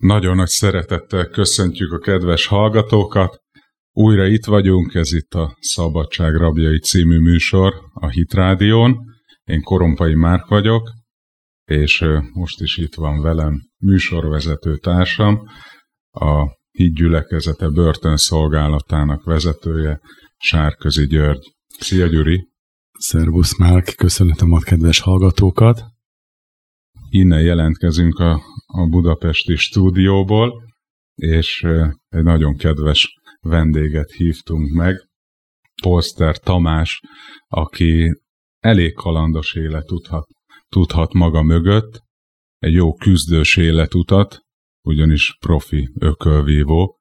Nagyon nagy szeretettel köszöntjük a kedves hallgatókat. Újra itt vagyunk, ez itt a Szabadság Rabjai című műsor a Hit Rádión. Én Korompai Márk vagyok, és most is itt van velem műsorvezető társam, a Hídgyülekezete börtönszolgálatának vezetője, Sárközi György. Szia Gyuri! Szervusz Márk, köszönhetem a kedves hallgatókat! Innen jelentkezünk a, a budapesti stúdióból, és egy nagyon kedves vendéget hívtunk meg, Polster Tamás, aki elég kalandos élet tudhat, tudhat maga mögött, egy jó küzdős életutat, ugyanis profi ökölvívó,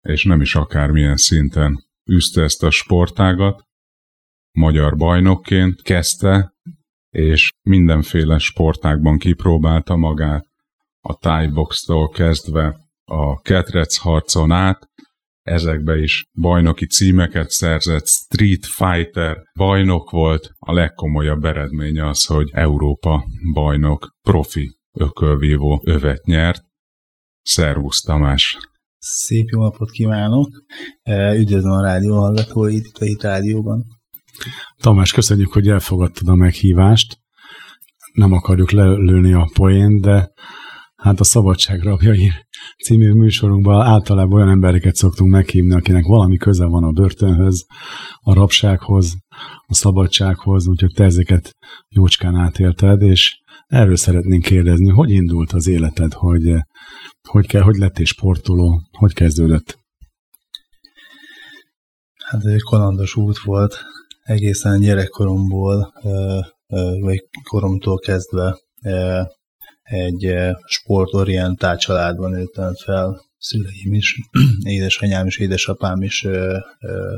és nem is akármilyen szinten üzte ezt a sportágat, magyar bajnokként kezdte, és mindenféle sportákban kipróbálta magát, a tájboxtól kezdve a ketrec harcon át, ezekbe is bajnoki címeket szerzett, Street Fighter bajnok volt, a legkomolyabb eredménye az, hogy Európa bajnok profi ökölvívó övet nyert. Szervusz Tamás! Szép jó napot kívánok! Üdvözlöm a rádió hallgatóit itt a Hit. Tamás, köszönjük, hogy elfogadtad a meghívást. Nem akarjuk lelőni a poént, de hát a Szabadság rabjai című műsorunkban általában olyan embereket szoktunk meghívni, akinek valami köze van a börtönhöz, a rabsághoz, a szabadsághoz, úgyhogy te ezeket jócskán átélted, és erről szeretnénk kérdezni, hogy indult az életed, hogy hogy, kell, hogy lettél sportoló, hogy kezdődött? Hát egy kalandos út volt, egészen gyerekkoromból, vagy koromtól kezdve egy sportorientált családban nőttem fel. Szüleim is, édesanyám is, édesapám is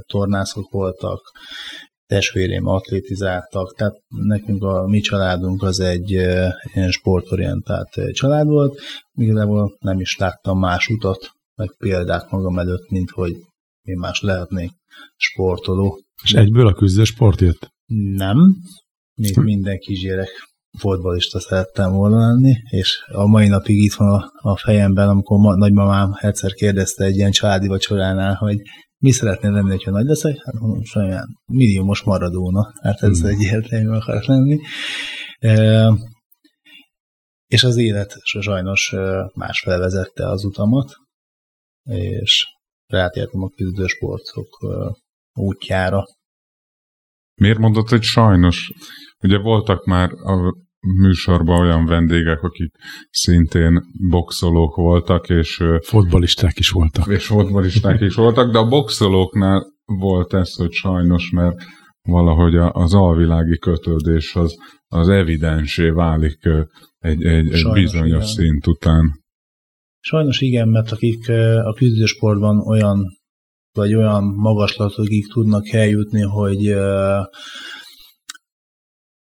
tornászok voltak, testvérém atlétizáltak, tehát nekünk a mi családunk az egy ilyen sportorientált család volt. Igazából nem is láttam más utat, meg példát magam előtt, mint hogy én más lehetnék sportoló. És egyből a küzdő sport jött? Nem. Még hm. minden kisgyerek fotbalista szerettem volna lenni, és a mai napig itt van a, a fejemben, amikor ma, nagymamám egyszer kérdezte egy ilyen családi vacsoránál, hogy mi szeretnél lenni, ha nagy leszek? Hát mondom, saján milliómos maradóna. Hát ez mm. egyértelmű akar lenni. E, és az élet sajnos másfele vezette az utamat, és rátértem a küzdősportok útjára. Miért mondod, hogy sajnos? Ugye voltak már a műsorban olyan vendégek, akik szintén boxolók voltak, és... Fotbalisták is voltak. És fotbalisták is voltak, de a boxolóknál volt ez, hogy sajnos, mert valahogy az alvilági kötődés az, az evidensé válik egy, egy, egy bizonyos igen. szint után. Sajnos igen, mert akik a küzdősportban olyan vagy olyan magaslatokig tudnak eljutni, hogy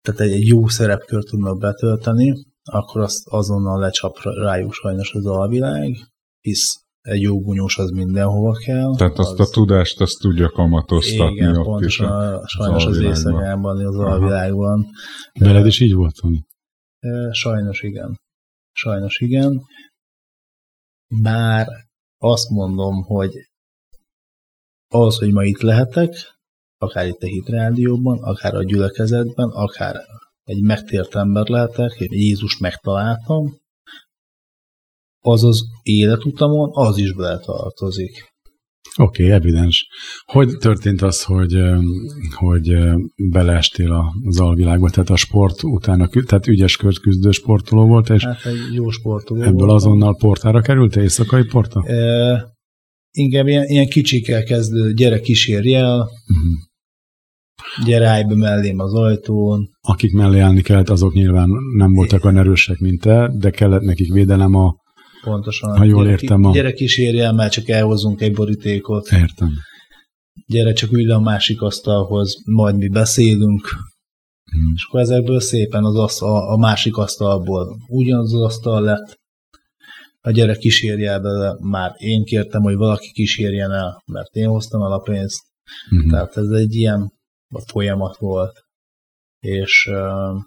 tehát egy, egy jó szerepkört tudnak betölteni, akkor azt azonnal lecsap rájuk sajnos az alvilág, hisz egy jó bunyós az mindenhova kell. Tehát azt az... a tudást azt tudja kamatoztatni igen, ott pontosan is a, sajnos az, az éjszakában, az Aha. alvilágban. Veled is így volt, Tony? Sajnos igen. Sajnos igen. Bár azt mondom, hogy ahhoz, hogy ma itt lehetek, akár itt a Hit Rádióban, akár a gyülekezetben, akár egy megtért ember lehetek, én Jézus megtaláltam, az az életutamon, az is beletartozik. Oké, okay, evidens. Hogy történt az, hogy, hogy beleestél az alvilágba, tehát a sport utána, tehát ügyes küzdő sportoló volt, és hát egy jó sportoló ebből voltam. azonnal portára került, éjszakai porta? E, inkább ilyen, ilyen kicsikkel kezdő, gyere kísérj el, uh-huh. gyere állj be mellém az ajtón. Akik mellé állni kellett, azok nyilván nem voltak olyan erősek, mint te, de kellett nekik védelem a Pontosan. Ha jól gyere, értem. A... Gyere kísérj el, már csak elhozunk egy borítékot. Értem. Gyere csak ülj a másik asztalhoz, majd mi beszélünk. Hmm. És akkor ezekből szépen az asztal, a másik asztalból ugyanaz az asztal lett, a gyerek kísérje el bele, már én kértem, hogy valaki kísérjen el, mert én hoztam el a pénzt. Uh-huh. Tehát ez egy ilyen folyamat volt. És uh,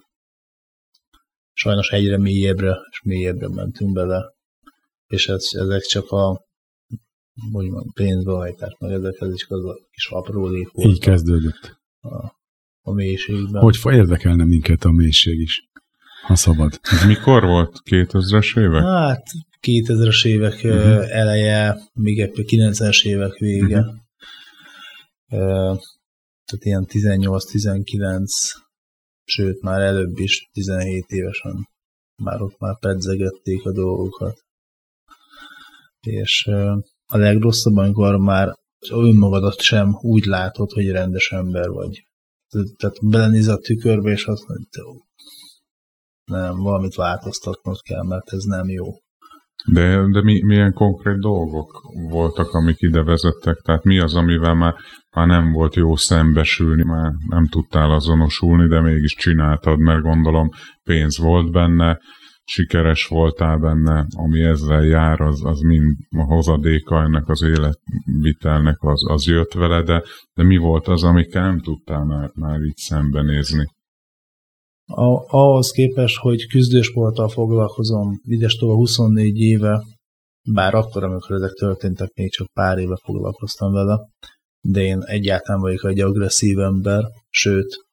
sajnos egyre mélyebbre és mélyebbre mentünk bele. és ez, ezek csak a úgymond pénzbehajtás, meg ezek ez is az a kis aprólék volt. Így kezdődött. A, a mélységben. Hogy érdekelne minket a mélység is, ha szabad. Ez mikor volt? 2000-es évek? Hát 2000-es évek uh-huh. eleje, még a 90-es évek vége. Uh-huh. Tehát ilyen 18-19, sőt már előbb is, 17 évesen már ott már pedzegették a dolgokat. És a legrosszabb, amikor már önmagadat sem úgy látod, hogy rendes ember vagy. Tehát belenéz a tükörbe, és azt mondja, nem, valamit változtatnod kell, mert ez nem jó. De, de mi, milyen konkrét dolgok voltak, amik ide vezettek? Tehát mi az, amivel már, már nem volt jó szembesülni, már nem tudtál azonosulni, de mégis csináltad, mert gondolom pénz volt benne, sikeres voltál benne, ami ezzel jár, az, az mind a hozadéka ennek az életvitelnek, az, az jött vele, de, de mi volt az, amikkel nem tudtál már, már így szembenézni? A, ahhoz képest, hogy küzdősporttal foglalkozom, ides 24 éve, bár akkor, amikor ezek történtek, még csak pár éve foglalkoztam vele, de én egyáltalán vagyok egy agresszív ember, sőt,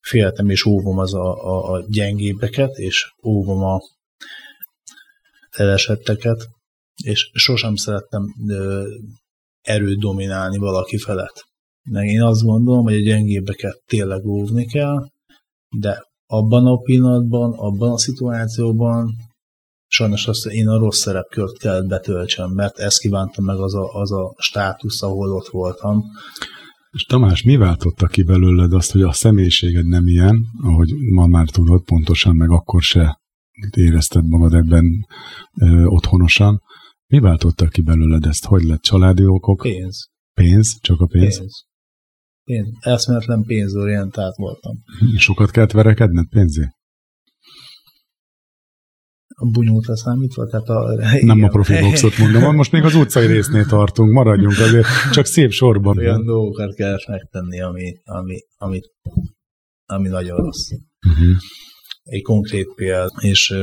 féltem és óvom az a, a, a gyengébbeket, és óvom a elesetteket, és sosem szerettem erőt dominálni valaki felett. Meg én azt gondolom, hogy a gyengébbeket tényleg óvni kell, de abban a pillanatban, abban a szituációban sajnos azt én a rossz szerepkört kellett betöltsem, mert ezt kívántam meg az a, az a státusz, ahol ott voltam. És Tamás, mi váltotta ki belőled azt, hogy a személyiséged nem ilyen, ahogy ma már tudod pontosan, meg akkor se érezted magad ebben ö, otthonosan. Mi váltotta ki belőled ezt? Hogy lett családi okok? Pénz. Pénz? Csak a pénz? Pénz. Én eszméletlen pénzorientált voltam. Sokat kellett verekedned pénzé? A bunyótra számítva? Tehát a, Nem igen. a profi boxot mondom, most még az utcai résznél tartunk, maradjunk azért, csak szép sorban. Olyan dolgokat kell megtenni, ami, ami, ami, ami nagyon rossz. Uh-huh. Egy konkrét példa, és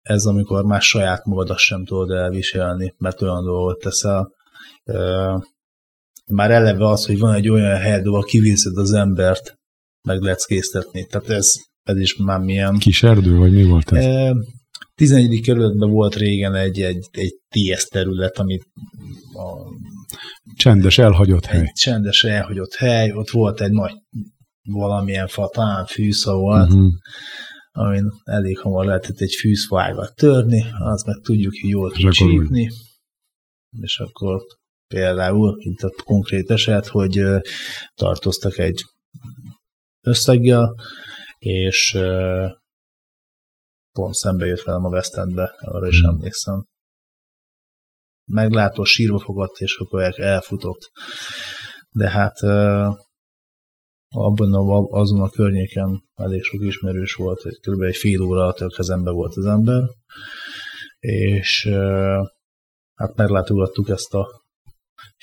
ez amikor már saját magadat sem tudod elviselni, mert olyan dolgot teszel, már eleve az, hogy van egy olyan hely, ahol kiviszed az embert, meg késztetni. Tehát ez, ez is már milyen... Kis erdő, vagy mi volt ez? E, 11. kerületben volt régen egy, egy, egy TS terület, amit a, Csendes, elhagyott hely. Egy csendes, elhagyott hely, ott volt egy nagy valamilyen fa, talán fűsza volt, uh-huh. amin elég hamar lehetett egy fűzfájvat törni, az meg tudjuk, hogy jól kicsípni, és akkor például, itt a konkrét eset, hogy tartoztak egy összeggel, és pont szembe jött velem a West Endbe, arra is hmm. emlékszem. Meglátó, sírva fogott, és akkor elfutott. De hát abban a, azon a környéken elég sok ismerős volt, hogy kb. egy fél óra alatt a kezembe volt az ember, és hát meglátogattuk ezt a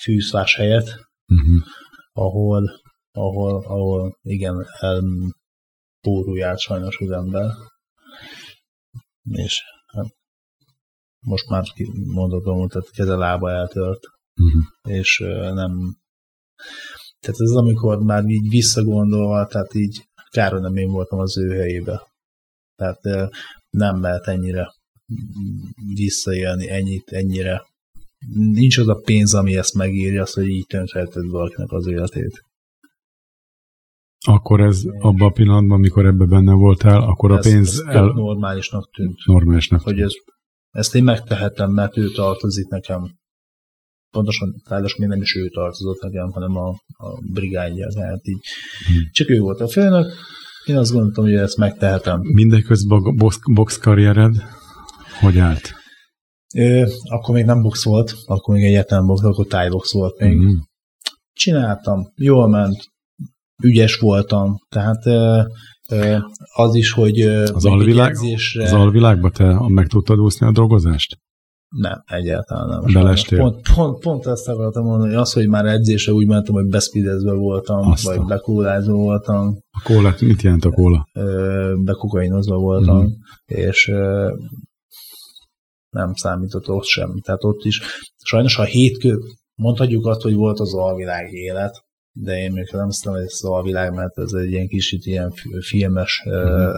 fűszás helyet, uh-huh. ahol, ahol, ahol igen, elpórulját sajnos az ember. És hát most már mondhatom, tehát keze lába eltört, uh-huh. és nem tehát ez amikor már így visszagondolva, tehát így kár, nem én voltam az ő helyébe. Tehát nem lehet ennyire visszaélni, ennyit, ennyire nincs az a pénz, ami ezt megírja, az, hogy így tönkreheted valakinek az életét. Akkor ez abban a pillanatban, amikor ebbe benne voltál, akkor ez, a pénz... Ez el... normálisnak tűnt. Normálisnak Hogy ez, ezt én megtehetem, mert ő tartozik nekem. Pontosan, ráadásul még nem is ő tartozott nekem, hanem a, a brigádja. Tehát így. Hmm. Csak ő volt a főnök, én azt gondoltam, hogy ezt megtehetem. Mindeközben a box, box karriered hogy állt? Ö, akkor még nem box volt, akkor még egyetlen box, akkor tájbox volt még. Mm. Csináltam, jól ment, ügyes voltam, tehát ö, ö, az is, hogy az alvilág, edzésre... az alvilágba te meg tudtad úszni a dolgozást? Nem, egyáltalán nem. Belestél? Pont, pont, pont ezt akartam mondani, hogy az, hogy már edzésre úgy mentem, hogy beszpidezve voltam, Aztán. vagy bekólázva voltam. A kóla, mit jelent a kóla? Bekokainozva voltam, uh-huh. és nem számított ott sem. Tehát ott is sajnos a hétkő, mondhatjuk azt, hogy volt az alvilág élet, de én még nem hiszem, hogy ez alvilág, mert ez egy ilyen kicsit ilyen filmes mm.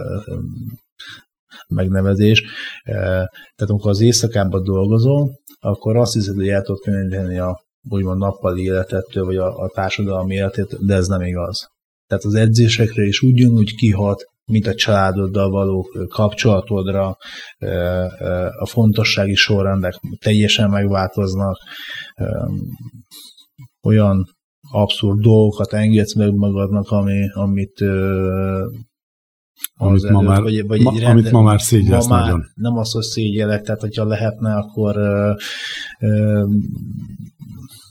megnevezés. Tehát amikor az éjszakában dolgozol, akkor azt hiszed, hogy el tudod könyvelni a úgymond nappali életettől, vagy a, a társadalmi életet, de ez nem igaz. Tehát az edzésekre is ugyanúgy kihat, mint a családoddal való kapcsolatodra, a fontossági sorrendek teljesen megváltoznak, olyan abszurd dolgokat engedsz meg magadnak, ami, amit amit, ma már, vagy, vagy ma, rende, amit ma már szégyelsz ma nagyon. Már nem az, hogy szégyelek, tehát hogyha lehetne, akkor ö, ö,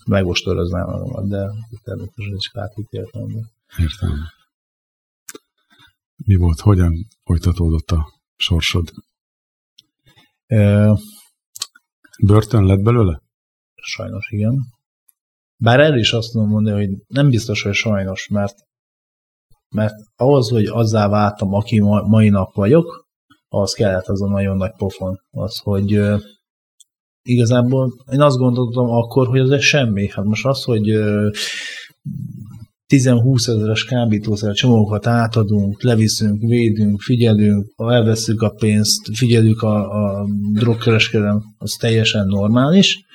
megostoroznám magamat, de természetesen is átítéltem. Értem. Mi volt, hogyan folytatódott a sorsod? E, Börtön lett belőle? Sajnos igen. Bár erre is azt tudom mondani, hogy nem biztos, hogy sajnos, mert, mert ahhoz, hogy azzá váltam, aki ma, mai nap vagyok, az kellett az a nagyon nagy pofon. Az, hogy uh, igazából én azt gondoltam akkor, hogy az egy semmi. Hát most az, hogy uh, 10-20 ezeres kábítószer csomókat átadunk, leviszünk, védünk, figyelünk, elveszünk a pénzt, figyeljük a, a drogkereskedelem, az teljesen normális.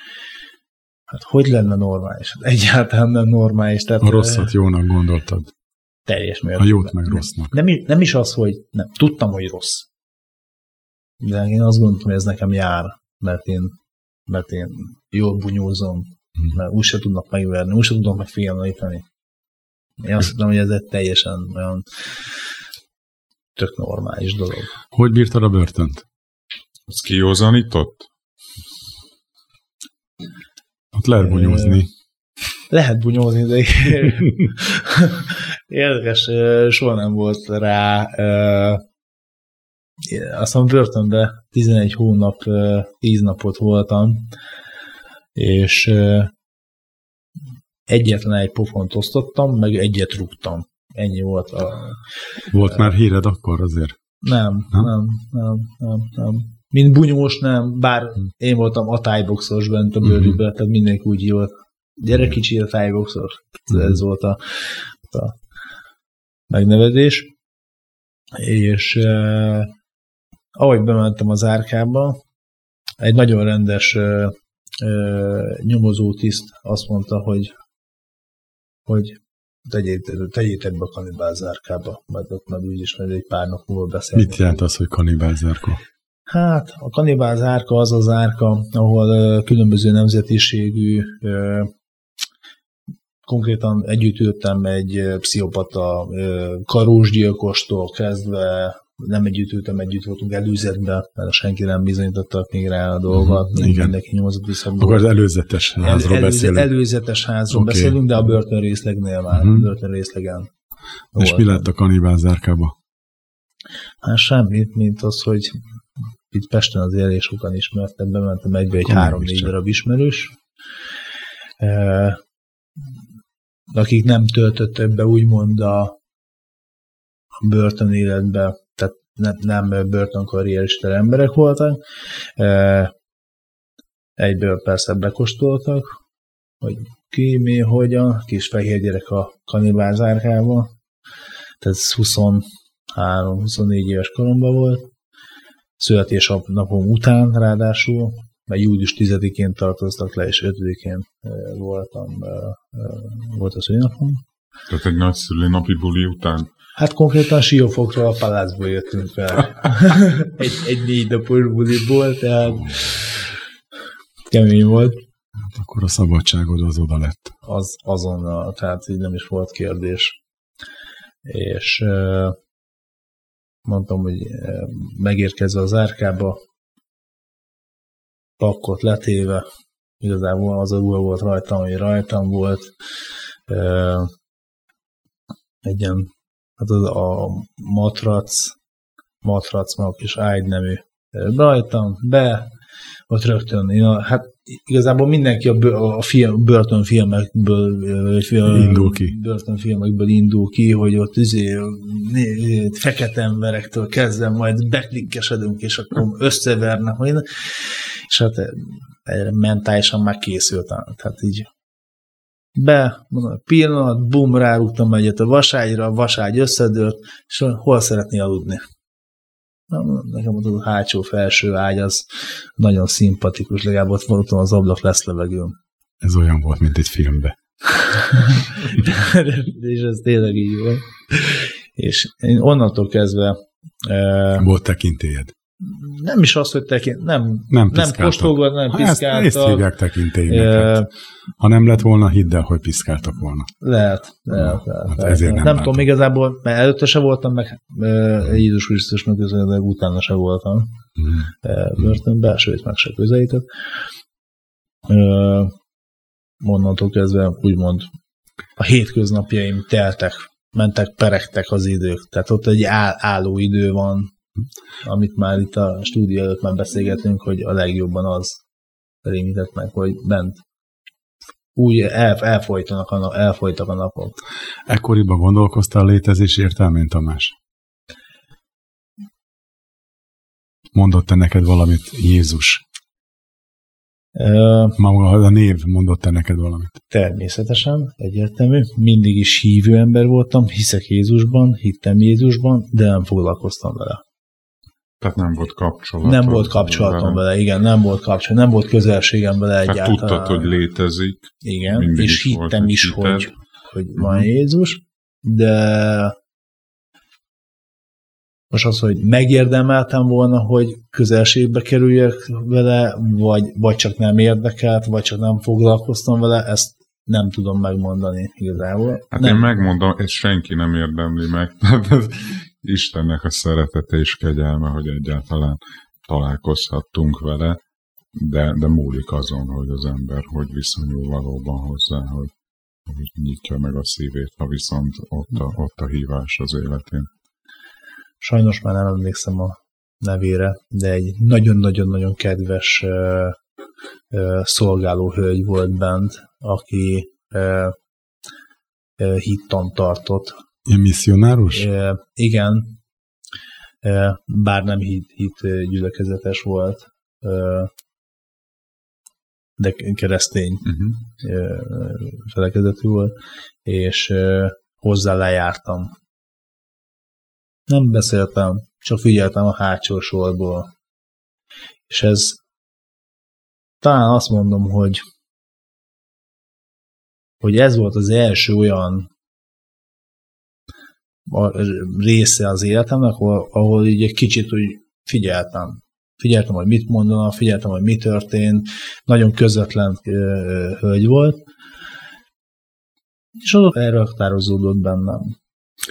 Hát hogy lenne normális? Hát egyáltalán nem normális. Tehát, a rosszat jónak gondoltad. Teljes mértékben. A jót meg rossznak. Nem, nem is az, hogy nem. Tudtam, hogy rossz. De én azt gondoltam, hogy ez nekem jár, mert én, mert én jól bunyózom, hmm. mert úgyse tudnak megverni, úgyse tudnak megfélemlíteni. Én azt tudom, hogy ez egy teljesen olyan tök normális dolog. Hogy bírtad a börtönt? Az kiózanított? Ott lehet bunyózni. Lehet bunyózni, de érdekes, soha nem volt rá. Azt mondom, börtönbe 11 hónap, 10 napot voltam, és egyetlen egy pofont osztottam, meg egyet rúgtam. Ennyi volt a... Volt már híred akkor azért? Nem, nem, nem, nem, nem. nem. Mint bunyós nem, bár én voltam a tájboxos bent a bőrűbe, uh-huh. tehát mindenki úgy hívott. Gyere kicsi a tájboxor. Uh-huh. Ez volt a, a megnevezés. És eh, ahogy bementem az árkába, egy nagyon rendes eh, eh, nyomozó tiszt azt mondta, hogy hogy tegyétek, tegyétek be a kanibálzárkába, majd ott majd úgyis majd egy pár nap múlva beszélni. Mit jelent az, hogy kanibálzárka? Hát a kanibálzárka az az árka, ahol különböző nemzetiségű konkrétan együtt ültem egy pszichopata karósgyilkostól kezdve nem együtt ültem, együtt voltunk előzetben, mert senki nem bizonyította még rá a dolgot, uh-huh, igen. mindenki nyomozott vissza. Akkor az előzetes házról el, beszélünk. Előzetes házról okay. beszélünk, de a börtön részlegnél már, uh-huh. börtön részlegen. És mi lett a kanibál zárkába? Hát semmit, mint az, hogy itt Pesten az elég sokan ismertem, bementem egybe egy három-négy darab ismerős, eh, akik nem töltöttek be úgymond a börtön életbe nem, nem börtönkarrierista emberek voltak. Egyből persze bekostoltak, hogy ki, mi, hogyan, kis fehér gyerek a kanibál zárkába. Tehát 23-24 éves koromban volt. napom után ráadásul, mert július 10-én tartoztak le, és 5-én voltam, volt az napom. Tehát egy nagy szülinapi buli után? Hát konkrétan Siófokról a palácból jöttünk fel. egy, egy négy napos buliból, tehát kemény volt. Hát akkor a szabadságod az oda lett. Az azonnal, tehát így nem is volt kérdés. És mondtam, hogy megérkezve az árkába, pakkot letéve, igazából az a ruha volt rajtam, ami rajtam volt, egy ilyen hát az a matrac, matrac, meg a kis ágynemű rajtam, be, ott rögtön, én a, hát igazából mindenki a, a film, börtönfilmekből indul ki. börtönfilmekből indul ki, hogy ott izé, fekete emberektől kezdve majd beklikkesedünk, és akkor összevernek. és hát egyre mentálisan már készültem. Tehát így be, mondom, pillanat, bum, rárúgtam egyet a vaságyra, a vaságy összedőlt, és hol szeretné aludni? Na, nekem ott a hátsó felső ágy az nagyon szimpatikus, legalább ott voltam az ablak lesz levegőm. Ez olyan volt, mint egy filmbe. és ez tényleg így volt. És én onnantól kezdve... Uh, volt tekintélyed? Nem is az, hogy tekint, nem, nem, nem postolgat, nem piszkáltak. Ezt, ezt hívják tekintélynek. Ha nem lett volna, hidd el, hogy piszkáltak volna. Lehet, lehet, Na, lehet. Hát lehet. Ezért nem, nem tudom, igazából, mert előtte se voltam, meg uh, Jézus Krisztus meg közelített, utána se voltam mm. uh, börtönben, sőt, meg se közelített. Onnantól kezdve úgymond a hétköznapjaim teltek, mentek, peregtek az idők. Tehát ott egy áll, álló idő van, amit már itt a stúdió előtt már beszélgetünk, hogy a legjobban az rémített meg, hogy bent úgy el, elfolytanak a, elfolytak a napok. Ekkoriban gondolkoztál a létezés értelmén, Tamás? Mondott-e neked valamit Jézus? Uh, Maga a név mondott-e neked valamit? Természetesen, egyértelmű. Mindig is hívő ember voltam, hiszek Jézusban, hittem Jézusban, de nem foglalkoztam vele. Tehát nem volt kapcsolat. Nem volt kapcsolatom vele. vele, igen, nem volt kapcsolat, nem volt közelségem vele Tehát egyáltalán. tudtad, hogy létezik. Igen, és is hittem is, hogy, hogy van uh-huh. Jézus, de most az, hogy megérdemeltem volna, hogy közelségbe kerüljek vele, vagy, vagy csak nem érdekelt, vagy csak nem foglalkoztam vele, ezt nem tudom megmondani igazából. Hát nem. én megmondom, ezt senki nem érdemli meg. Istennek a szeretete és kegyelme, hogy egyáltalán találkozhattunk vele, de, de múlik azon, hogy az ember hogy viszonyul valóban hozzá, hogy, hogy nyitja meg a szívét, ha viszont ott a, ott a hívás az életén. Sajnos már nem emlékszem a nevére, de egy nagyon-nagyon-nagyon kedves uh, uh, szolgáló hölgy volt bent, aki uh, hittan tartott. Ilyen misszionárus? Uh, igen, uh, bár nem hit, hit gyülekezetes volt, uh, de keresztény uh-huh. felekezetű volt, és hozzá lejártam nem beszéltem, csak figyeltem a hátsó sorból. És ez talán azt mondom, hogy hogy ez volt az első olyan a része az életemnek, ahol, ahol így egy kicsit úgy figyeltem. Figyeltem, hogy mit mondanak, figyeltem, hogy mi történt. Nagyon közvetlen hölgy volt. És az elraktározódott bennem.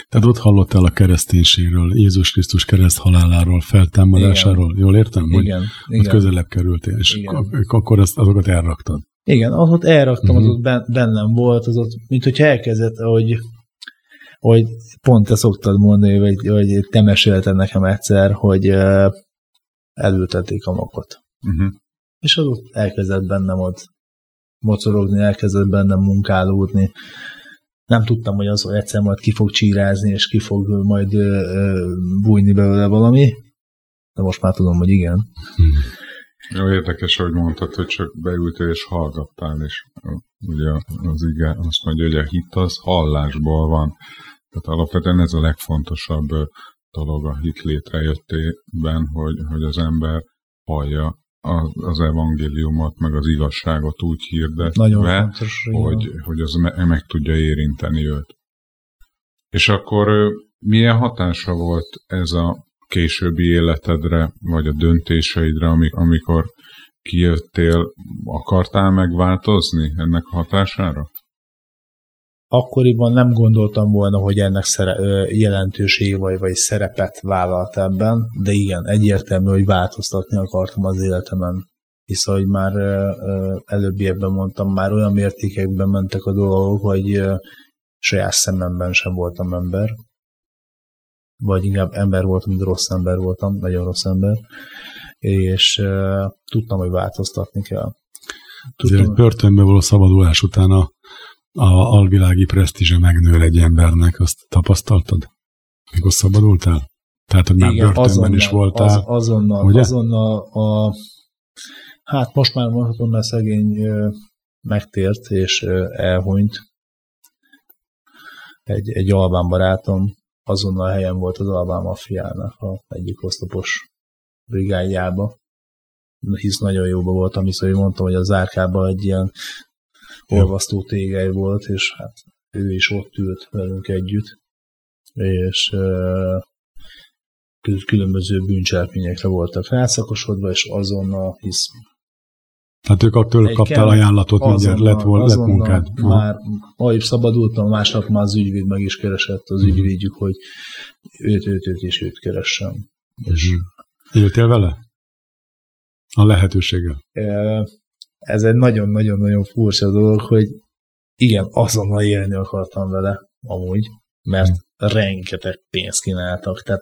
Tehát ott hallottál a kereszténységről, Jézus Krisztus kereszt haláláról, feltámadásáról, igen. jól értem? Hogy igen. Hogy igen. közelebb kerültél, és igen. akkor azt, azokat elraktad. Igen, az ott elraktam, uh-huh. az ott bennem volt, az ott, mint hogy elkezdett, hogy, hogy pont te szoktad mondani, vagy, vagy te mesélted nekem egyszer, hogy elültették a makot. Uh-huh. És az ott elkezdett bennem ott mocorogni, elkezdett bennem munkálódni, nem tudtam, hogy az egyszer majd ki fog csírázni, és ki fog majd ö, ö, bújni belőle valami, de most már tudom, hogy igen. Hmm. Jó, érdekes, hogy mondtad, hogy csak beültél és hallgattál, és ugye az ige azt mondja, hogy a hit az hallásból van. Tehát alapvetően ez a legfontosabb dolog a hit létrejöttében, hogy, hogy az ember hallja az evangéliumot, meg az igazságot úgy hirdetve, Nagyon fontos, hogy, hogy az me- meg tudja érinteni őt. És akkor milyen hatása volt ez a későbbi életedre, vagy a döntéseidre, amikor kijöttél, akartál megváltozni ennek a hatására? Akkoriban nem gondoltam volna, hogy ennek szere- jelentősége vagy, vagy szerepet vállalt ebben, de igen, egyértelmű, hogy változtatni akartam az életemen. Hisz, ahogy már előbbiekben mondtam, már olyan mértékekben mentek a dolgok, hogy saját szememben sem voltam ember. Vagy inkább ember voltam, mint rossz ember voltam, nagyon rossz ember. És tudtam, hogy változtatni kell. Tudtam, Azért börtönbe való szabadulás után a a alvilági presztízse megnő egy embernek, azt tapasztaltad? Mikor szabadultál? Tehát, hogy már Igen, börtönben azonnal, is voltál. Az, azonnal, ugye? azonnal a, hát most már mondhatom, mert szegény megtért és elhunyt. Egy, egy albán barátom azonnal helyen volt az albán mafiának a egyik oszlopos brigádjába. Hisz nagyon jóba volt, ami szóval mondtam, hogy a zárkában egy ilyen olvasztó tégely volt, és hát ő is ott ült velünk együtt, és különböző bűncselekményekre voltak rátszakosodva, és azonnal hisz tehát ők tőle kaptál ajánlatot, mindjárt lett, volt, lett munkád. Már, is szabadultam, másnap már az ügyvéd meg is keresett az uh-huh. ügyvédjük, hogy őt, őt, őt és őt keressem. És Éltél vele? A lehetőséggel? Ez egy nagyon-nagyon-nagyon furcsa dolog, hogy igen, azonnal élni akartam vele, amúgy, mert rengeteg pénzt kínáltak, tehát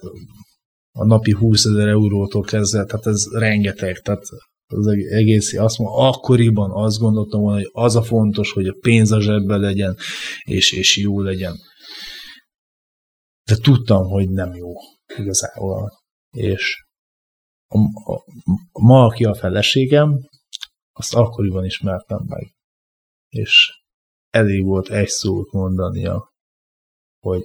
a napi 20 ezer eurótól kezdve, tehát ez rengeteg, tehát az egész, azt mondom, akkoriban azt gondoltam volna, hogy az a fontos, hogy a pénz a zsebben legyen, és, és jó legyen. De tudtam, hogy nem jó igazából. És a, a ma, aki a feleségem, azt akkoriban ismertem meg. És elég volt egy szót mondania, hogy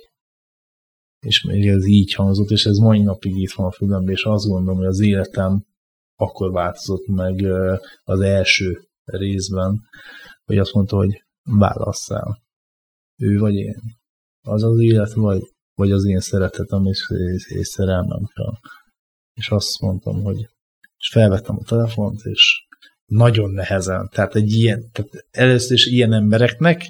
és még ez így hangzott, és ez mai napig itt van a fülemben, és azt gondolom, hogy az életem akkor változott meg az első részben, hogy azt mondta, hogy válasszál. Ő vagy én. Az az élet, vagy, vagy az én szeretetem és, és szerelmem kell. És azt mondtam, hogy és felvettem a telefont, és nagyon nehezen. Tehát egy ilyen, tehát először is ilyen embereknek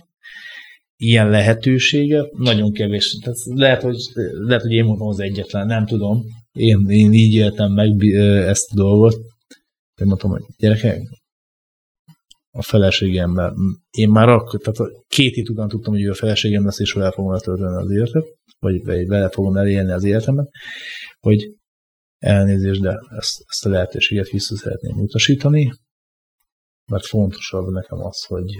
ilyen lehetősége nagyon kevés. Tehát lehet, hogy, lehet, hogy én mondom az egyetlen, nem tudom. Én, én így éltem meg ezt a dolgot. Én mondtam, hogy gyerekek, a feleségemmel. Én már akkor, tehát két hét után tudtam, hogy ő a feleségem lesz, és vele fogom letölteni az életet, vagy, vele fogom elélni az életemet, hogy elnézést, de ezt, ezt a lehetőséget vissza szeretném utasítani, mert fontosabb nekem az, hogy,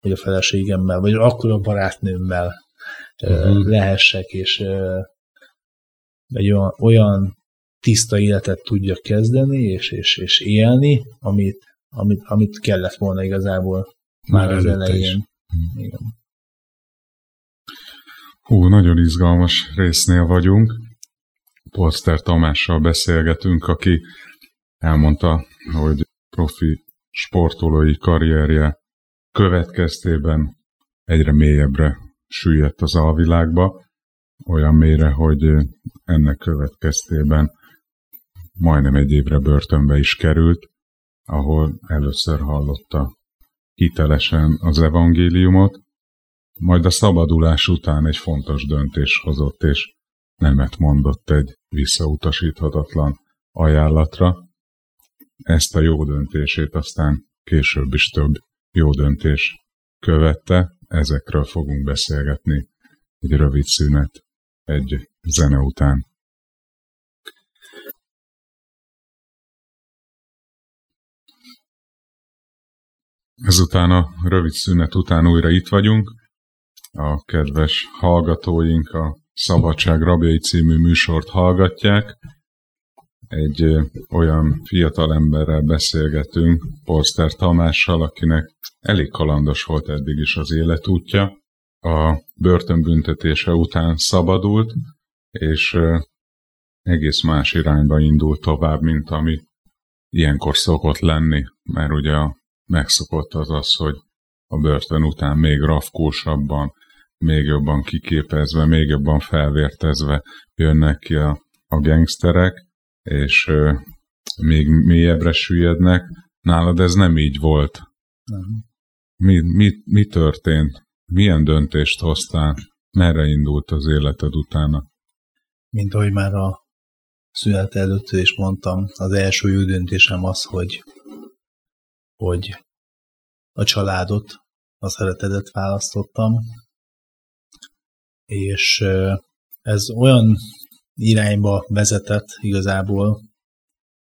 hogy a feleségemmel, vagy akkor a barátnőmmel uh-huh. lehessek, és egy olyan, olyan tiszta életet tudja kezdeni, és, és, és élni, amit, amit, amit kellett volna igazából már, már az elején. Uh-huh. Igen. Hú, nagyon izgalmas résznél vagyunk. Polster Tamással beszélgetünk, aki elmondta, hogy profi sportolói karrierje következtében egyre mélyebbre süllyedt az alvilágba, olyan mélyre, hogy ennek következtében majdnem egy évre börtönbe is került, ahol először hallotta hitelesen az evangéliumot, majd a szabadulás után egy fontos döntés hozott, és nemet mondott egy visszautasíthatatlan ajánlatra. Ezt a jó döntését aztán később is több jó döntés követte, ezekről fogunk beszélgetni egy rövid szünet egy zene után. Ezután a rövid szünet után újra itt vagyunk. A kedves hallgatóink a Szabadság Rabjai című műsort hallgatják egy olyan fiatal emberrel beszélgetünk, Polster Tamással, akinek elég kalandos volt eddig is az életútja. A börtönbüntetése után szabadult, és egész más irányba indult tovább, mint ami ilyenkor szokott lenni, mert ugye megszokott az az, hogy a börtön után még rafkósabban, még jobban kiképezve, még jobban felvértezve jönnek ki a, a gengszterek, és még mélyebbre süllyednek. Nálad ez nem így volt. Nem. Mi, mi, mi történt? Milyen döntést hoztál? Merre indult az életed utána? Mint ahogy már a szünet előtt is mondtam, az első jó döntésem az, hogy, hogy a családot, a szeretetet választottam, és ez olyan irányba vezetett igazából,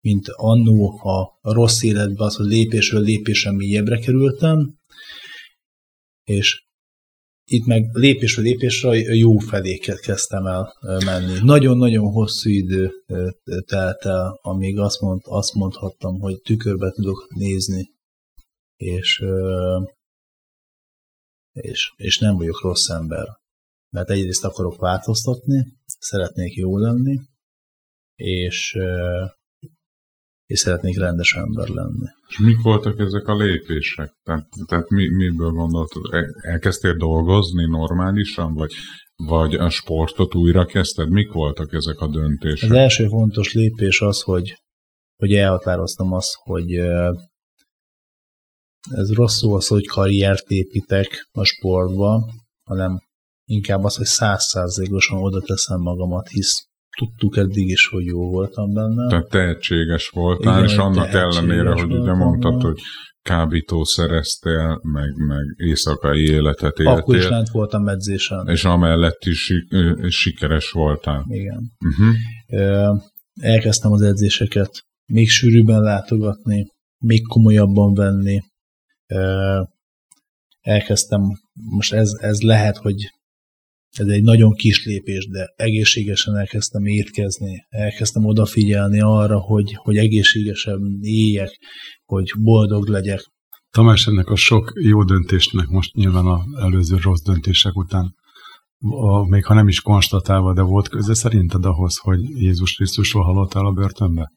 mint annó a rossz életbe az, hogy lépésről lépésre mélyebbre kerültem, és itt meg lépésről lépésre jó felé kezdtem el menni. Nagyon-nagyon hosszú idő telt el, amíg azt, mond, azt mondhattam, hogy tükörbe tudok nézni, és, és, és nem vagyok rossz ember. Mert egyrészt akarok változtatni, szeretnék jó lenni, és, és szeretnék rendes ember lenni. És mik voltak ezek a lépések? Tehát, tehát mi, miből gondoltad? Elkezdtél dolgozni normálisan, vagy, vagy a sportot újra kezdted? Mik voltak ezek a döntések? Az első fontos lépés az, hogy, hogy elhatároztam azt, hogy ez rosszul az, hogy karriert építek a sportba, hanem inkább az, hogy százszázalékosan oda teszem magamat, hisz tudtuk eddig is, hogy jó voltam benne. Tehát tehetséges voltál, Igen, és annak ellenére, hogy ugye mondtad, hogy kábítószereztél, meg, meg éjszakai életet éltél. Akkor is lent voltam edzésen. És amellett is sikeres voltál. Igen. Uh-huh. Elkezdtem az edzéseket még sűrűbben látogatni, még komolyabban venni. Elkezdtem, most ez, ez lehet, hogy ez egy nagyon kis lépés, de egészségesen elkezdtem étkezni, elkezdtem odafigyelni arra, hogy, hogy egészségesen éljek, hogy boldog legyek. Tamás, ennek a sok jó döntésnek most nyilván az előző rossz döntések után, a, még ha nem is konstatálva, de volt köze szerinted ahhoz, hogy Jézus Krisztusról hallottál a börtönbe?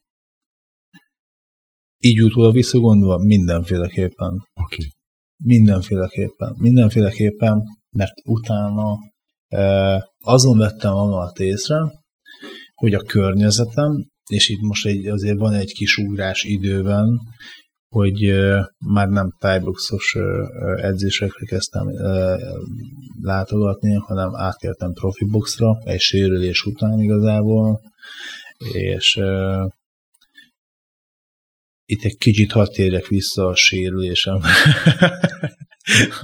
Így utólag visszagondolva mindenféleképpen. Oké. Okay. Mindenféleképpen. Mindenféleképpen, mert utána azon vettem magamat észre, hogy a környezetem, és itt most egy, azért van egy kis ugrás időben, hogy már nem tájboxos edzésekre kezdtem látogatni, hanem átkertem profiboxra egy sérülés után igazából, és itt egy kicsit hadd térjek vissza a sérülésem.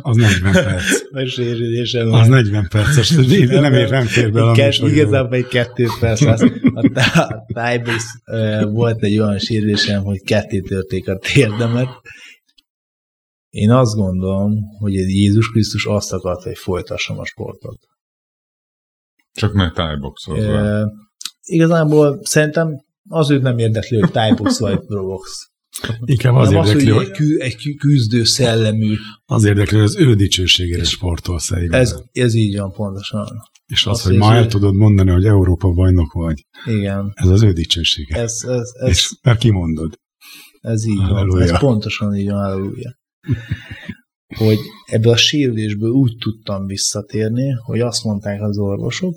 Az 40 perc. A sérülésem. Az 40 perces, nem ér, nem fér bele. Kett, igazából egy kettő perc lesz. A tájbusz volt egy olyan sérülésem, hogy ketté törték a térdemet. Én azt gondolom, hogy Jézus Krisztus azt akarta, hogy folytassam a sportot. Csak ne tájboxolva. E, igazából szerintem az őt nem érdekli, hogy tájbox vagy probox. Inkább az nem érdekli, az, hogy, hogy egy küzdő szellemű. Az érdekli, hogy az ő dicsőségére sportol szerintem. Ez, ez így van, pontosan. És az, az hogy ma el tudod mondani, hogy Európa bajnok vagy. Igen. Ez az ő dicsősége. Ez, ez, ez, És mert kimondod. Ez így Halleluja. van. Ez pontosan így van, halleluja. hogy ebből a sérülésből úgy tudtam visszatérni, hogy azt mondták az orvosok,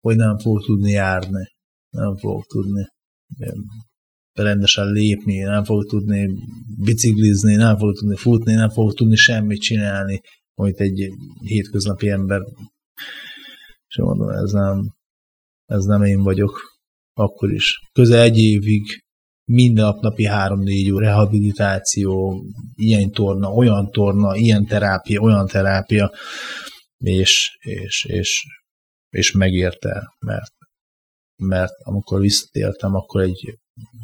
hogy nem fog tudni járni. Nem fog tudni rendesen lépni, nem fog tudni biciklizni, nem fog tudni futni, nem fog tudni semmit csinálni, amit egy hétköznapi ember. És mondom, ez nem, ez nem én vagyok. Akkor is. Közel egy évig minden nap napi három-négy óra rehabilitáció, ilyen torna, olyan torna, ilyen terápia, olyan terápia, és, és, és, és megérte, mert, mert amikor visszatértem, akkor egy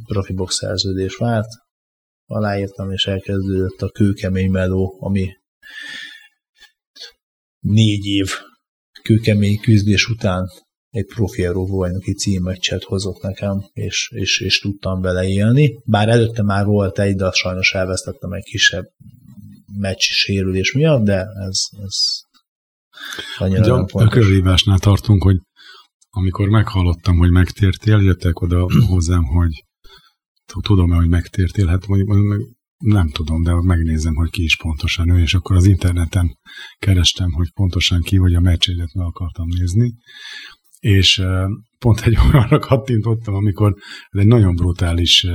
profi box szerződés várt, aláírtam, és elkezdődött a kőkemény meló, ami négy év kőkemény küzdés után egy profi bajnoki címmeccset hozott nekem, és, és, és tudtam vele élni. Bár előtte már volt egy, de sajnos elvesztettem egy kisebb meccs sérülés miatt, de ez, ez annyira Ugye, nem A körülhívásnál tartunk, hogy amikor meghallottam, hogy megtértél, jöttek oda hozzám, hogy tudom-e, hogy megtértél, hát mondjuk nem tudom, de megnézem, hogy ki is pontosan ő, és akkor az interneten kerestem, hogy pontosan ki, hogy a meccsédet meg akartam nézni, és pont egy olyanra kattintottam, amikor egy nagyon brutális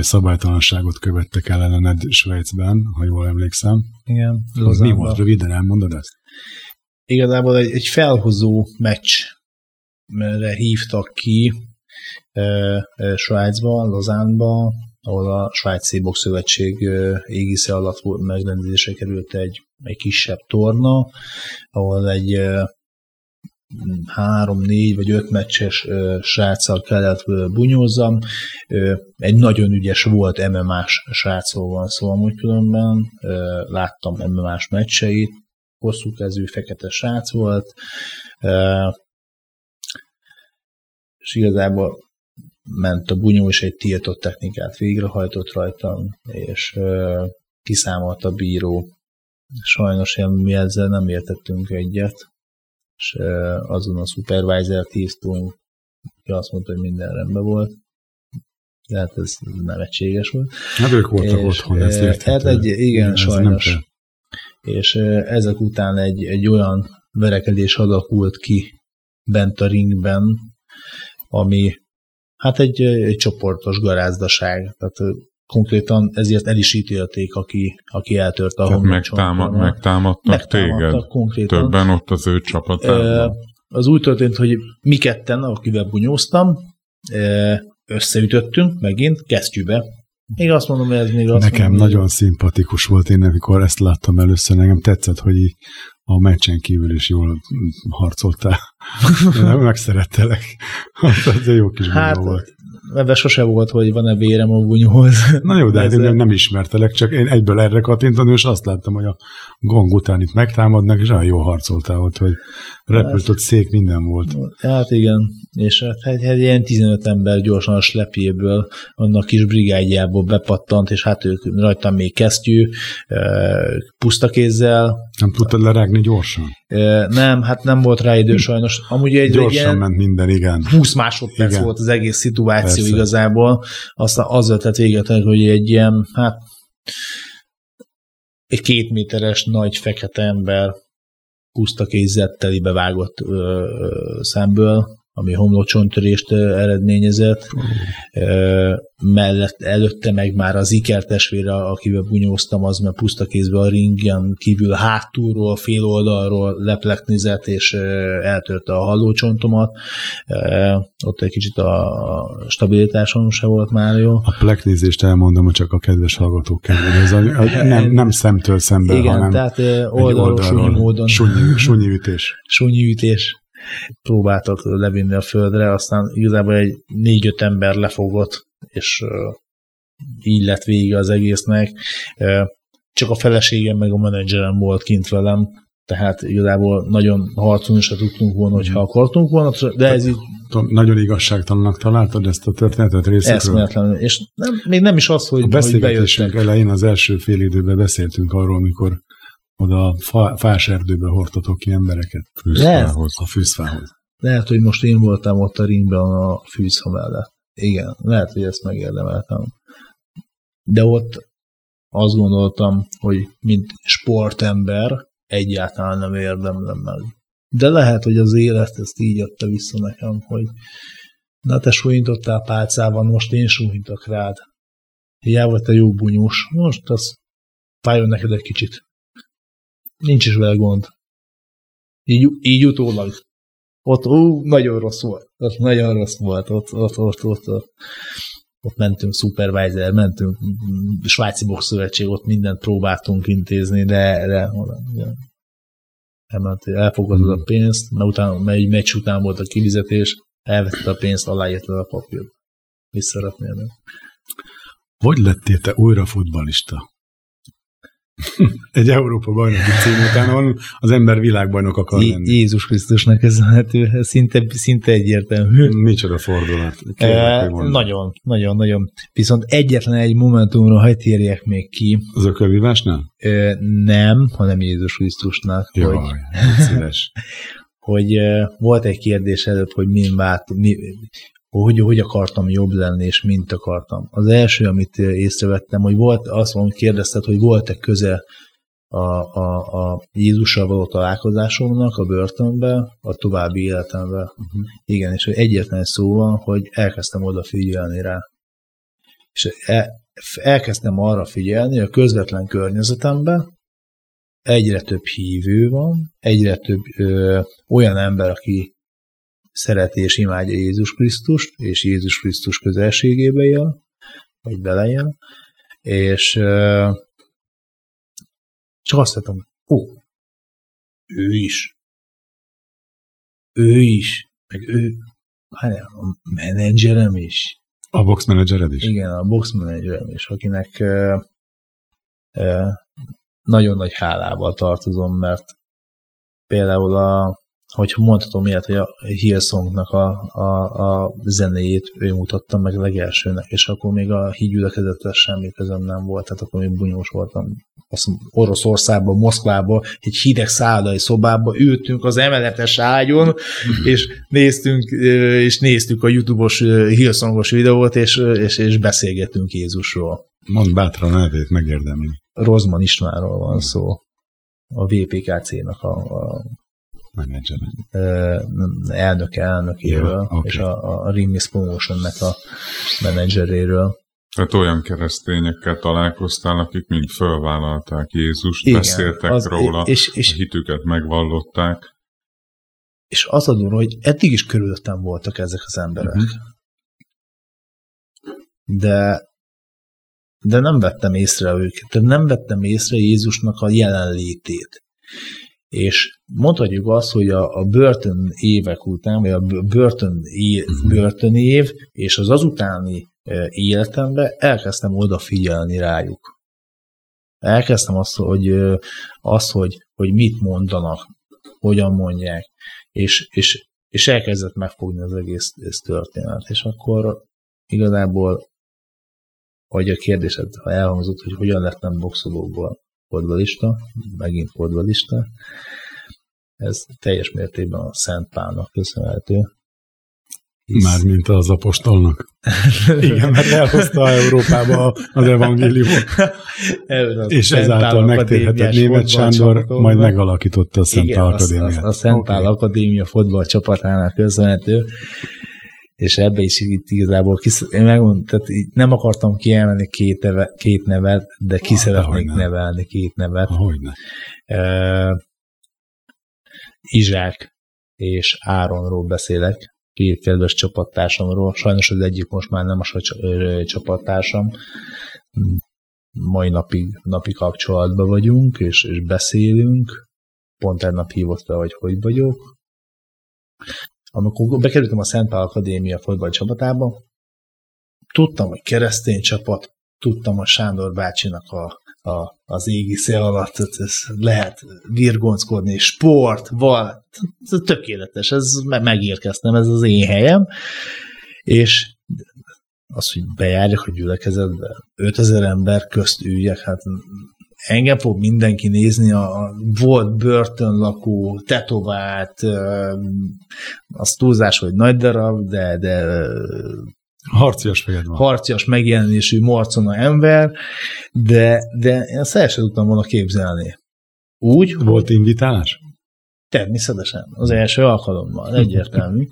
szabálytalanságot követtek el ellened Svájcben, ha jól emlékszem. Igen. Az mi volt? Röviden elmondod ezt? Igazából egy, egy felhozó meccs re hívtak ki Svájcba, Lozánba, ahol a Svájci Bokszövetség égisze alatt megrendezése került egy, egy kisebb torna, ahol egy három, négy vagy öt meccses sráccal kellett bunyózzam. Egy nagyon ügyes volt MMA-s srácról van szó amúgy különben. Láttam MMA-s meccseit, hosszú kezű, fekete srác volt, és igazából ment a bunyó, és egy tiltott technikát végrehajtott rajtam, és kiszámolt a bíró. Sajnos ilyen, mi ezzel nem értettünk egyet, és azon a supervisor-t hívtunk, aki azt mondta, hogy minden rendben volt. Tehát ez nevetséges volt. Hát ők voltak és, otthon, ezt érthető. Hát egy, igen, igen sajnos. És ezek után egy, egy olyan verekedés alakult ki bent a ringben, ami hát egy, egy csoportos garázdaság. Tehát konkrétan ezért el is ítélték, aki, aki eltört a Tehát megtámad, megtámadtak, megtámadtak téged? konkrétan. Többen ott az ő csapatában? Az úgy történt, hogy mi ketten, akivel bunyóztam, összeütöttünk megint kesztyűbe. Még azt mondom, hogy ez még azt Nekem mondom, nagyon szimpatikus volt én, amikor ezt láttam először, nekem tetszett, hogy így a meccsen kívül is jól harcoltál. Megszerettelek. Ez egy jó kis hát, volt ebben sose volt, hogy van-e vérem a bunyóhoz. Na jó, de hát én nem ismertelek, csak én egyből erre kattintani, és azt láttam, hogy a gong után itt megtámadnak, és olyan jó harcoltál ott, hogy repült szék, minden volt. Hát igen, és hát egy, egy ilyen 15 ember gyorsan a slepjéből, annak kis brigádjából bepattant, és hát ők rajtam még kesztyű, puszta kézzel. Nem tudtad lerágni gyorsan? Nem, hát nem volt rá idő sajnos. Amúgy egy gyorsan ilyen ment minden, igen. 20 másodperc igen. volt az egész szituáció Persze. igazából. Aztán az ötlet véget, hogy egy ilyen, hát egy két méteres nagy fekete ember puszta kézzel telibe vágott ö, szemből, ami homlokcsontörést eredményezett. Uh. Mellett, előtte meg már az Iker testvére, akivel bunyóztam, az mert puszta kézbe a ringen kívül hátulról, fél oldalról lepleknizett, és eltörte a hallócsontomat. Ott egy kicsit a stabilitáson se volt már jó. A pleknizést elmondom, hogy csak a kedves hallgatók kedvére. Ez a, a, nem, nem szemtől szemben, Igen, hanem tehát oldalról, oldalról sunyi módon. Sunyi, sunyi ütés. Sunyi ütés próbáltak levinni a földre, aztán igazából egy négy-öt ember lefogott, és így lett vége az egésznek. Csak a feleségem meg a menedzserem volt kint velem, tehát igazából nagyon harcolni se tudtunk volna, hogyha mhm. akartunk volna, de ez így... Nagyon igazságtalannak találtad ezt a történetet részükről? Eszméletlenül, és nem, még nem is az, hogy, a beszélgetésünk elején az első fél időben beszéltünk arról, amikor oda a fa, fás erdőbe hordtatok ki embereket fűzfához. A fűzfához. Lehet, hogy most én voltam ott a ringben a fűzfa mellett. Igen, lehet, hogy ezt megérdemeltem. De ott azt gondoltam, hogy mint sportember egyáltalán nem érdemlem meg. De lehet, hogy az élet ezt így adta vissza nekem, hogy na te súlyintottál pálcával, most én súlyintok rád. Hiába te jó bunyós, most az fájjon neked egy kicsit. Nincs is vele gond. Így, így utólag. Ott ú, nagyon rossz volt. Ott nagyon rossz volt. Ott, ott, ott, ott, ott, ott mentünk supervisor, mentünk svájci bokszövetség, ott mindent próbáltunk intézni, de, de, elment, elfogadod a hmm. pénzt, mert, utána, mert egy meccs után volt a kivizetés, elvette a pénzt, aláírtad a papírt. Visszaraknél. Hogy lettél te újra futbalista? egy Európa bajnoki cím után van, az ember világbajnok akar lenni. Jézus Krisztusnak köszönhető, szinte, szinte egyértelmű. Micsoda fordulat. e, nagyon, nagyon, nagyon. Viszont egyetlen egy momentumra hagy térjek még ki. Az ökölvívásnál? E, nem, hanem Jézus Krisztusnak. Jaj, hogy, szíves. hogy uh, volt egy kérdés előbb, hogy mi vált, mi, hogy hogy akartam jobb lenni, és mint akartam. Az első, amit észrevettem, hogy volt, azt mondom, kérdezted, hogy volt-e köze a, a, a Jézussal való találkozásomnak a börtönbe, a további életembe. Uh-huh. Igen, és egyetlen szó van, hogy elkezdtem odafigyelni rá. És el, elkezdtem arra figyelni, hogy a közvetlen környezetemben egyre több hívő van, egyre több ö, olyan ember, aki szereti és imádja Jézus Krisztust, és Jézus Krisztus közelségébe él, vagy beleél, és csak azt mondtam, ó, ő is. Ő is. Meg ő, a menedzserem is. A box menedzsered is? Igen, a box menedzserem is, akinek uh, uh, nagyon nagy hálával tartozom, mert például a, hogyha mondhatom ilyet, hogy a Hillsongnak a, a, a zenéjét ő mutatta meg legelsőnek, és akkor még a hídgyülekezetes semmi közöm nem volt, tehát akkor még bunyós voltam. Azt Oroszországban, Moszkvában, egy hideg szállai szobában ültünk az emeletes ágyon, és néztünk, és néztük a YouTube-os Hillsongos videót, és, és, és beszélgetünk Jézusról. Mondd bátran nevét, megérdemli. Rozman Istvánról van szó. A VPKC-nak a, a elnök elnökéről, ja, okay. és a, a Rimis Promotion-nek a menedzseréről. Tehát olyan keresztényekkel találkoztál, akik mind fölvállalták Jézust, Igen, beszéltek az, róla, és, és, a hitüket megvallották. És az a durva, hogy eddig is körülöttem voltak ezek az emberek. Uh-huh. De de nem vettem észre őket, de nem vettem észre Jézusnak a jelenlétét. És mondhatjuk azt, hogy a, a börtön évek után, vagy a börtön év, mhm. börtönév, és az azutáni e, életemben elkezdtem odafigyelni rájuk. Elkezdtem azt, hogy, azt, hogy, hogy mit mondanak, hogyan mondják, és, és, és elkezdett megfogni az egész ez történet. És akkor igazából, hogy a kérdésed, ha elhangzott, hogy hogyan lettem boxolóból fordulista, megint fordulista, ez teljes mértékben a Szent Pálnak köszönhető. Hisz... Mármint az apostolnak. Igen, mert elhozta Európába az evangéliumot. és ezáltal megtérhetett német Sándor, majd megalakította a Szent Pál Akadémiát. A, a Szent Pál okay. Akadémia fotball csapatának köszönhető és ebbe is itt igazából kisz, én megmondom, tehát nem akartam kiemelni két, neve, két nevet, de ki ah, szeretnék nevelni két nevet. Hogyne. Uh, Izsák és Áronról beszélek, két kedves csapattársamról. Sajnos az egyik most már nem a csapattársam. Mai napig, napi kapcsolatban vagyunk, és, és beszélünk. Pont egy nap hívott fel, hogy hogy vagyok. Amikor bekerültem a Szent Pál Akadémia fotball csapatába, tudtam, hogy keresztény csapat, tudtam a Sándor bácsinak a a, az égi alatt, ez lehet virgonckodni, sport, val, tökéletes, ez megérkeztem, ez az én helyem, és az, hogy bejárjak a gyülekezetbe, 5000 ember közt üljek, hát engem fog mindenki nézni, a volt börtönlakó, tetovált, az túlzás, hogy nagy darab, de, de Harcias fejed van. Harcias megjelenésű marcona ember, de, de én ezt el sem tudtam volna képzelni. Úgy, Volt hogy... invitálás? Természetesen. Az első alkalommal. Egyértelmű.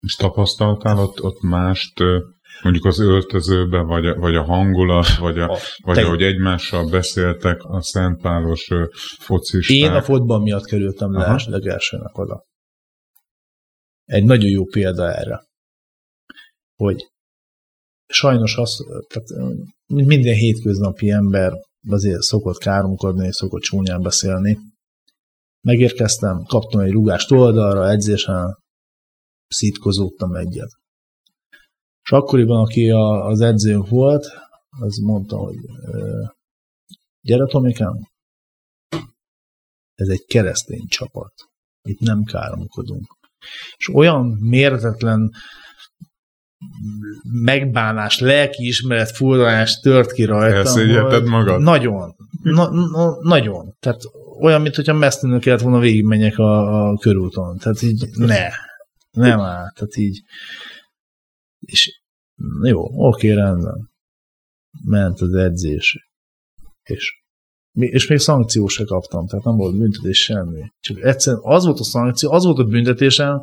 És tapasztaltál ott, ott mást, mondjuk az öltözőbe, vagy a, vagy a hangulat, vagy, a, a vagy te... ahogy egymással beszéltek a Szentpálos focisták? Én a fotban miatt kerültem le legelsőnek oda. Egy nagyon jó példa erre hogy sajnos az, tehát minden hétköznapi ember azért szokott káromkodni, és szokott csúnyán beszélni. Megérkeztem, kaptam egy rugást oldalra, edzésen szítkozódtam egyet. És akkoriban, aki a, az edzőm volt, az mondta, hogy gyere Tomikám, ez egy keresztény csapat. Itt nem káromkodunk. És olyan méretetlen megbánás, lelkiismeret furdalás tört ki rajta. Elszégyelted magad? Nagyon. Na, na, nagyon. Tehát olyan, mint hogyha mesztelenül kellett volna végigmenjek a, a körúton. Tehát így ne. Nem áll. Tehát így. És jó, oké, rendben. Ment az edzés. És és még szankciót se kaptam, tehát nem volt büntetés semmi. Csak egyszerűen az volt a szankció, az volt a büntetésem,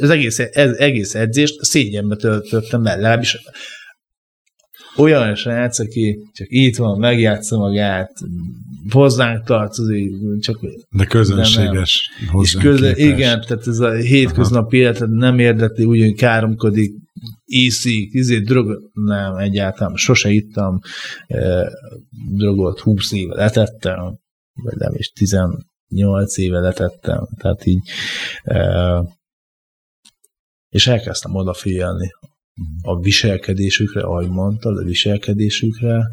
az egész, ez, egész edzést szégyenbe töltöttem el, legalábbis olyan srác, aki csak itt van, megjátsza magát, hozzánk tartozik, csak... De közönséges és köze, Igen, tehát ez a hétköznapi életet nem érdekli, úgy, hogy káromkodik, iszik, izé, drog, nem, egyáltalán sose ittam, eh, drogot 20 éve letettem, vagy nem is 18 éve letettem, tehát így eh, és elkezdtem odafigyelni a viselkedésükre, ahogy mondtad, a viselkedésükre,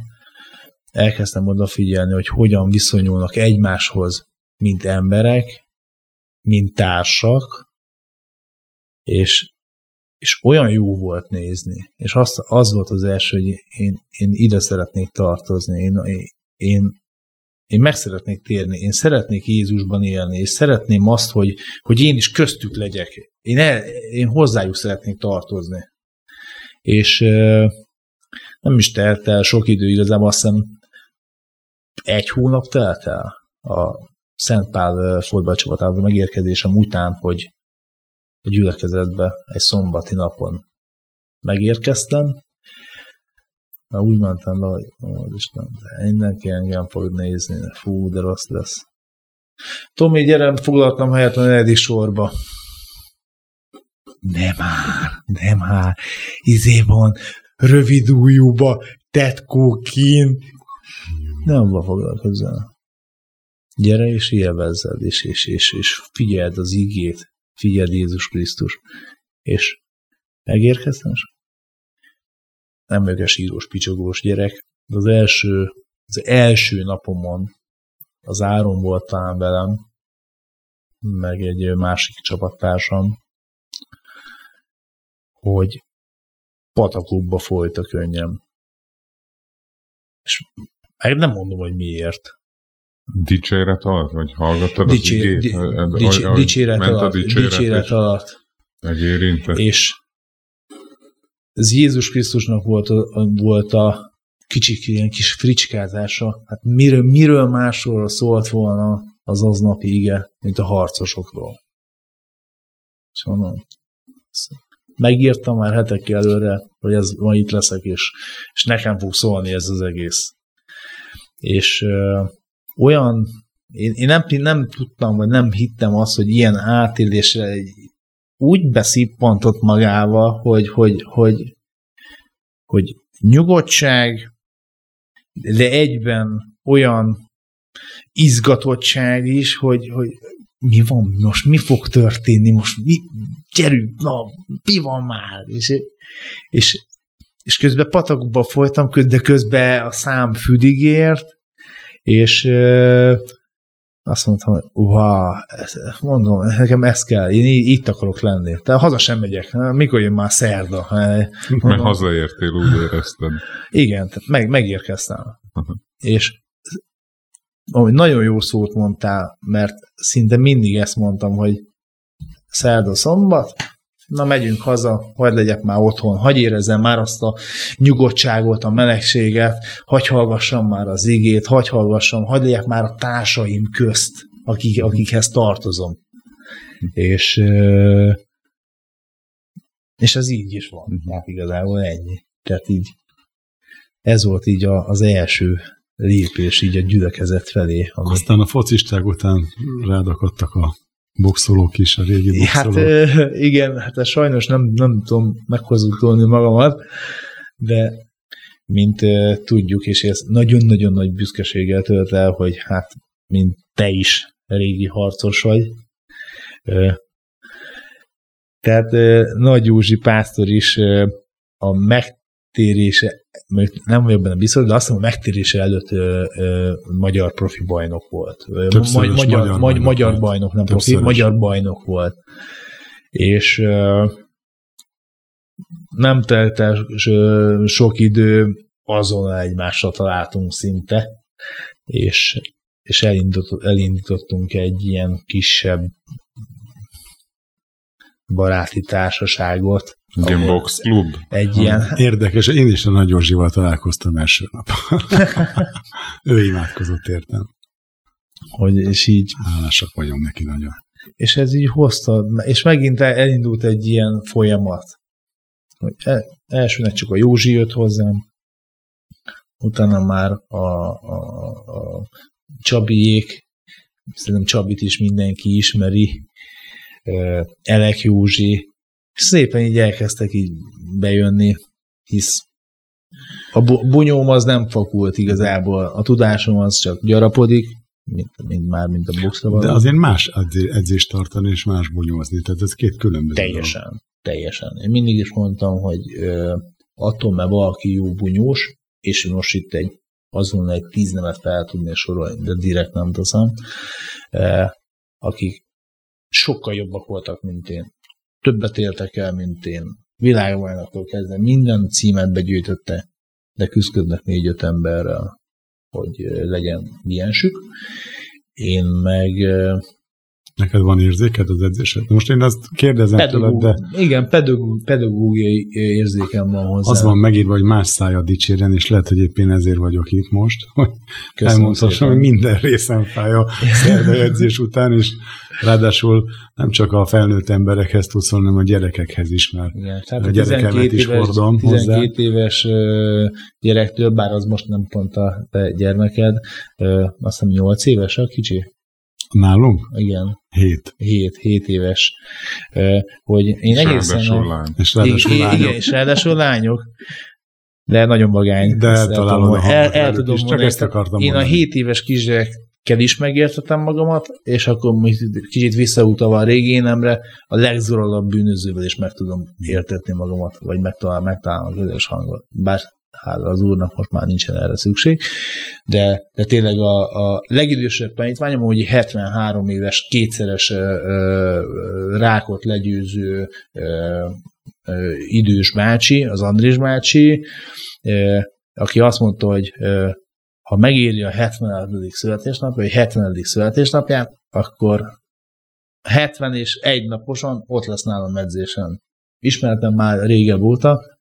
elkezdtem odafigyelni, hogy hogyan viszonyulnak egymáshoz, mint emberek, mint társak, és, és olyan jó volt nézni. És az, az volt az első, hogy én, én ide szeretnék tartozni, én, én, én meg szeretnék térni, én szeretnék Jézusban élni, és szeretném azt, hogy, hogy én is köztük legyek. Én, el, én hozzájuk szeretnék tartozni. És nem is telt el sok idő, igazából azt hiszem egy hónap telt el a Szent Pál fordbalcsapatához megérkezésem után, hogy a gyülekezetbe egy szombati napon megérkeztem, mert úgy mentem le, hogy ó, Isten, mindenki engem fog nézni, fú, de rossz lesz. Tomi, gyere, foglaltam helyet a negyedik sorba. Nem már, nem már. Izé van, rövid ujjúba, tetkókin. Nem va foglalkozzál. Gyere és élvezzed, és, és, és, és figyeld az igét, figyeld Jézus Krisztus. És megérkeztem, nem vagyok sírós, picsogós gyerek, de az első, az első napomon az Áron volt talán velem, meg egy másik csapattársam, hogy pataklubba folyt a könnyem. És nem mondom, hogy miért. Dicséret alatt? Vagy hallgattad Dicsé, az igét? Di, dics, dicséret, alatt, dicséret, dicséret alatt. Megérintett. És ez Jézus Krisztusnak volt a, volt a kicsi ilyen kis fricskázása. Hát miről, miről másról szólt volna az aznapi ige, mint a harcosokról. És mondom, megírtam már hetekkel előre, hogy ez ma itt leszek, és, és nekem fog szólni ez az egész. És olyan, én, én nem, nem tudtam, vagy nem hittem azt, hogy ilyen átélésre úgy beszippantott magával, hogy, hogy, hogy, hogy nyugodtság, de egyben olyan izgatottság is, hogy, hogy mi van most, mi fog történni most, mi, gyerünk, na, mi van már? És, és, és közben patakba folytam, de közben a szám füdigért, és azt mondtam, hogy uha, mondom, nekem ez kell, én itt akarok lenni. De haza sem megyek, mikor jön már szerda? Mondom, Mert hazaértél, úgy érezted. Igen, tehát meg, megérkeztem. Uh-huh. És ami nagyon jó szót mondtál, mert szinte mindig ezt mondtam, hogy szerda szombat, na megyünk haza, hagy legyek már otthon, hagy érezzem már azt a nyugodtságot, a melegséget, hagy hallgassam már az igét, hagy hallgassam, hagy legyek már a társaim közt, akik, akikhez tartozom. És, és ez így is van, hát igazából ennyi. Tehát így ez volt így az első lépés így a gyülekezet felé. Ami... Aztán a focisták után rádakadtak a boxolók is, a régi hát, boxolók. Hát igen, hát sajnos nem, nem tudom meghozultolni magamat, de mint tudjuk, és ez nagyon-nagyon nagy büszkeséggel tölt el, hogy hát, mint te is régi harcos vagy. Tehát Nagy Józsi pásztor is a megtérése, nem vagyok benne biztos, de azt mondom, a megtérése előtt ö, ö, magyar profi bajnok volt. Többszörös magyar, magyar, magyar, magyar bajnok, nem profi, magyar bajnok volt. És ö, nem telt el sok idő, azon egymásra találtunk szinte, és, és elindított, elindítottunk egy ilyen kisebb baráti társaságot, Ilyen box klub. Egy ilyen. Érdekes, én is a Nagy Józsival találkoztam első nap. ő imádkozott értem. Hogy, és így. Hálásak vagyunk neki nagyon. És ez így hozta, és megint elindult egy ilyen folyamat. Hogy el, elsőnek csak a Józsi jött hozzám, utána már a, a, a Csabiék, szerintem Csabit is mindenki ismeri, Elek Józsi, és szépen így elkezdtek így bejönni, hisz a bunyóm az nem fakult igazából, a tudásom az csak gyarapodik, mint, mint már, mint a boxra De azért más edzést tartani, és más bunyózni, tehát ez két különböző. Teljesen, dolog. teljesen. Én mindig is mondtam, hogy ö, attól, mert valaki jó bunyós, és most itt egy azon egy tíz nevet fel tudnék sorolni, de direkt nem teszem, akik sokkal jobbak voltak, mint én. Többet éltek el, mint én. Világbajnoktól kezdve minden címet begyűjtötte, de küzdködnek négy-öt emberrel, hogy legyen miensük. Én meg Neked van érzéked az edzésed? Most én azt kérdezem pedagóg, tőled, de... Igen, pedagóg, pedagógiai érzékem van hozzá. Az van megírva, hogy más szája dicséren, és lehet, hogy éppen ezért vagyok itt most, hogy elmondhassam, hogy minden részem fáj a edzés után, és ráadásul nem csak a felnőtt emberekhez tudsz, hanem a gyerekekhez is, mert Igen, tehát a gyerekemet is éves, hordom 12 hozzá. éves gyerektől, bár az most nem pont a te gyermeked, azt hiszem 8 éves a kicsi? Nálunk? Igen. Hét. Hét, hét éves. Hogy én és egészen... Ráadásul lány. És ráadásul igen, lányok. Igen, és ráadásul lányok. De nagyon vagány. De eltalálod a el, el tudom is, mondani, ezt akartam Én mondani. a hét éves kisgyerekkel is megértettem magamat, és akkor kicsit visszautalva a régi énemre, a legzorolabb bűnözővel is meg tudom értetni magamat, vagy megtalálom, megtalálom a közös hangot. Bár hála az úrnak most már nincsen erre szükség, de, de tényleg a, a legidősebb tanítványom, hogy 73 éves, kétszeres ö, ö, rákot legyőző ö, ö, idős bácsi, az Andris bácsi, ö, aki azt mondta, hogy ö, ha megéri a 70. születésnap, vagy 70. születésnapját, akkor 70 és egy naposan ott lesz nálam edzésen. Ismertem már régebb óta,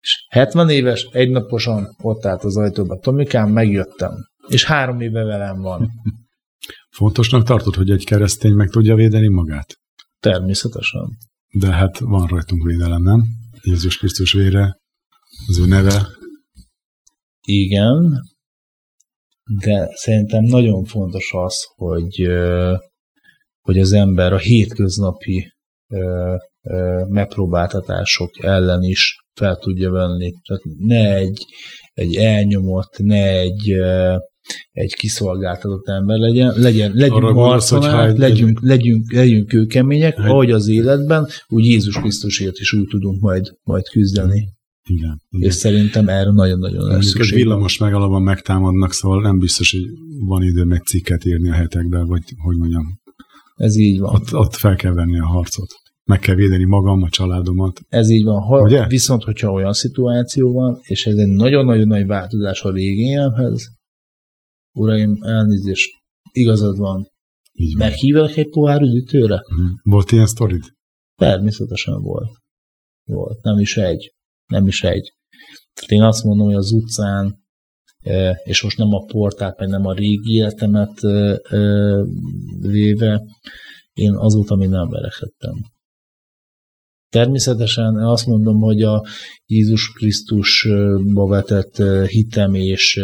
és 70 éves, egynaposan ott állt az ajtóba. Tomikám, megjöttem. És három éve velem van. Fontosnak tartod, hogy egy keresztény meg tudja védeni magát? Természetesen. De hát van rajtunk védelem, nem? Jézus Krisztus vére, az ő neve. Igen, de szerintem nagyon fontos az, hogy, hogy az ember a hétköznapi megpróbáltatások ellen is fel tudja venni. Tehát ne egy, egy elnyomott, ne egy, egy kiszolgáltatott ember legyen, legyen legyünk marszonák, legyünk, legyünk, legyünk kőkemények, hogy... ahogy az életben, úgy Jézus Krisztusért is úgy tudunk majd, majd küzdeni. Igen, igen. És szerintem erre nagyon-nagyon lesz szükség. villamos megalapban megtámadnak, szóval nem biztos, hogy van idő meg cikket írni a hetekben, vagy hogy mondjam. Ez így van. Ott, ott fel kell venni a harcot meg kell védeni magam, a családomat. Ez így van. Ha, Ugye? Viszont, hogyha olyan szituáció van, és ez egy nagyon-nagyon nagy változás a régi uraim, elnézést, igazad van. Így van. Meghívlak egy pohár üdítőre? Uh-huh. Volt ilyen sztorid? Természetesen volt. Volt. Nem is egy. Nem is egy. Tehát én azt mondom, hogy az utcán, és most nem a portát, meg nem a régi életemet véve, én azóta még nem verekedtem. Természetesen azt mondom, hogy a Jézus Krisztusba vetett hitem és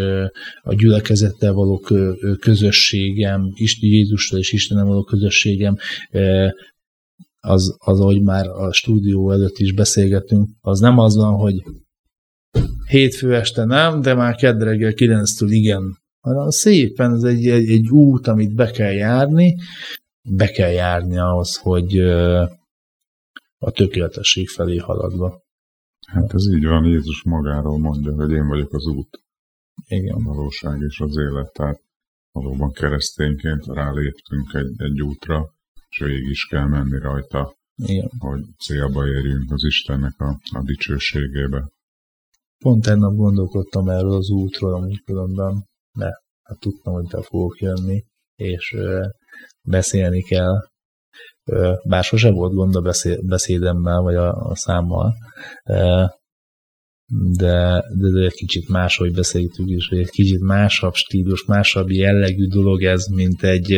a gyülekezettel való közösségem, Jézusra és Istenem való közösségem, az, az, ahogy már a stúdió előtt is beszélgetünk, az nem az van, hogy hétfő este nem, de már kedd reggel 9-től igen, hanem szépen ez egy, egy, egy út, amit be kell járni, be kell járni ahhoz, hogy a tökéletesség felé haladva. Hát ez így van, Jézus magáról mondja, hogy én vagyok az út. Igen. A valóság és az élet. Tehát valóban keresztényként ráléptünk egy, egy útra, és végig is kell menni rajta, Igen. hogy célba érjünk az Istennek a, a dicsőségébe. Pont tegnap gondolkodtam erről az útról, amúgy különben, de hát tudtam, hogy be fogok jönni, és beszélni kell. Bár sose volt gond a beszédemmel, vagy a, a számmal, de, de, de egy kicsit máshogy beszéltük is, hogy egy kicsit másabb stílus, másabb jellegű dolog ez, mint egy,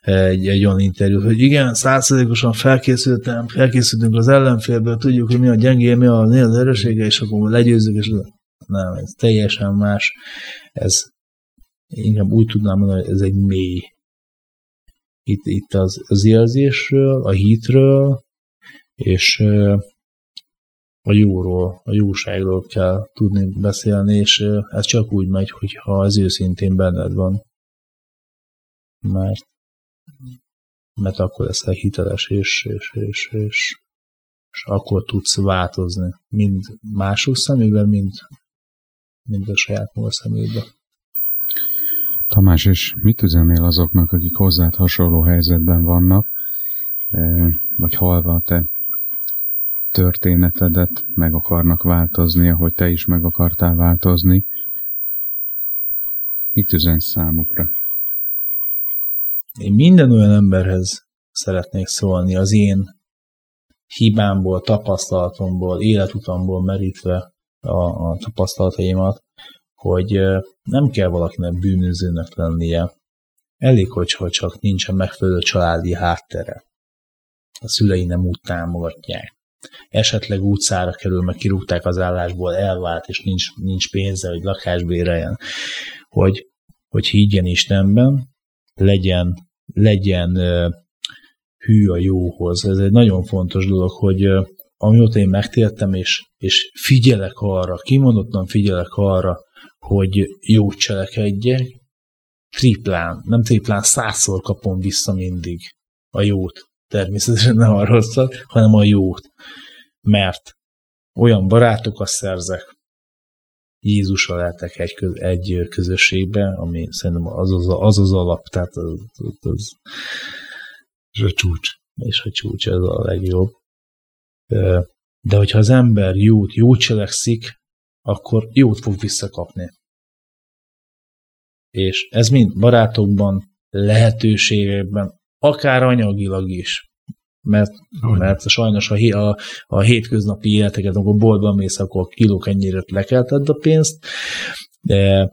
egy, egy olyan interjú, hogy igen, százszerzékosan felkészültem, felkészültünk az ellenfélből, tudjuk, hogy mi a gyengé, mi a, mi az erősége, és akkor legyőzzük, és nem, ez teljesen más. Ez inkább úgy tudnám mondani, hogy ez egy mély itt, itt az, az érzésről, a hitről, és a jóról, a jóságról kell tudni beszélni, és ez csak úgy megy, hogyha az őszintén benned van. Mert, mert akkor leszel hiteles, és, és, és, és, és akkor tudsz változni. Mind mások szemében, mind mint a saját maga szemébe. Tamás, és mit üzennél azoknak, akik hozzád hasonló helyzetben vannak, vagy halva a te történetedet meg akarnak változni, ahogy te is meg akartál változni? Mit üzensz számukra? Én minden olyan emberhez szeretnék szólni az én hibámból, tapasztalatomból, életutamból merítve a, a tapasztalataimat, hogy nem kell valakinek bűnözőnek lennie. Elég, hogyha csak nincsen megfelelő családi háttere. A szülei nem úgy támogatják. Esetleg utcára kerül, meg kirúgták az állásból, elvált, és nincs, nincs pénze, hogy lakásbéreljen. Hogy, hogy higgyen Istenben, legyen, legyen hű a jóhoz. Ez egy nagyon fontos dolog, hogy amióta én megtértem, és, és figyelek arra, kimondottan figyelek arra, hogy jót cselekedjek, triplán, nem triplán, százszor kapom vissza mindig a jót. Természetesen nem a rosszat, hanem a jót. Mert olyan barátokat szerzek, Jézussal lehetek egy, köz, egy közösségbe, ami szerintem az az, az, az alap, tehát az, az, az és a csúcs. És a csúcs, ez a legjobb. De hogyha az ember jót, jót cselekszik, akkor jót fog visszakapni. És ez mind barátokban, lehetőségekben, akár anyagilag is. Mert, mert sajnos a, a, a hétköznapi életeket, amikor boltban mész, akkor kilók ennyire lekelted a pénzt. De,